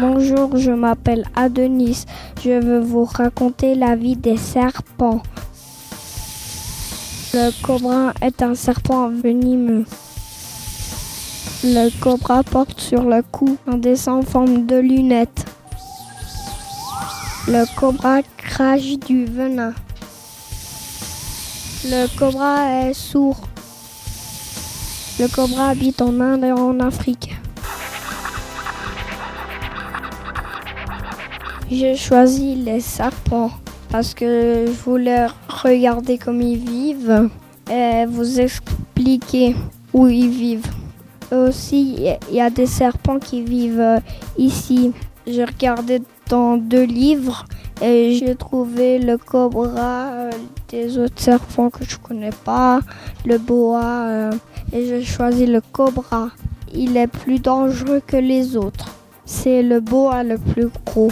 Bonjour, je m'appelle Adonis. Je veux vous raconter la vie des serpents. Le cobra est un serpent venimeux. Le cobra porte sur le cou un dessin en forme de lunettes. Le cobra crache du venin. Le cobra est sourd. Le cobra habite en Inde et en Afrique. J'ai choisi les serpents parce que je voulais regarder comment ils vivent et vous expliquer où ils vivent. Aussi, il y a des serpents qui vivent ici. J'ai regardé dans deux livres et j'ai trouvé le cobra, euh, des autres serpents que je connais pas, le boa, euh, et j'ai choisi le cobra. Il est plus dangereux que les autres. C'est le boa le plus gros.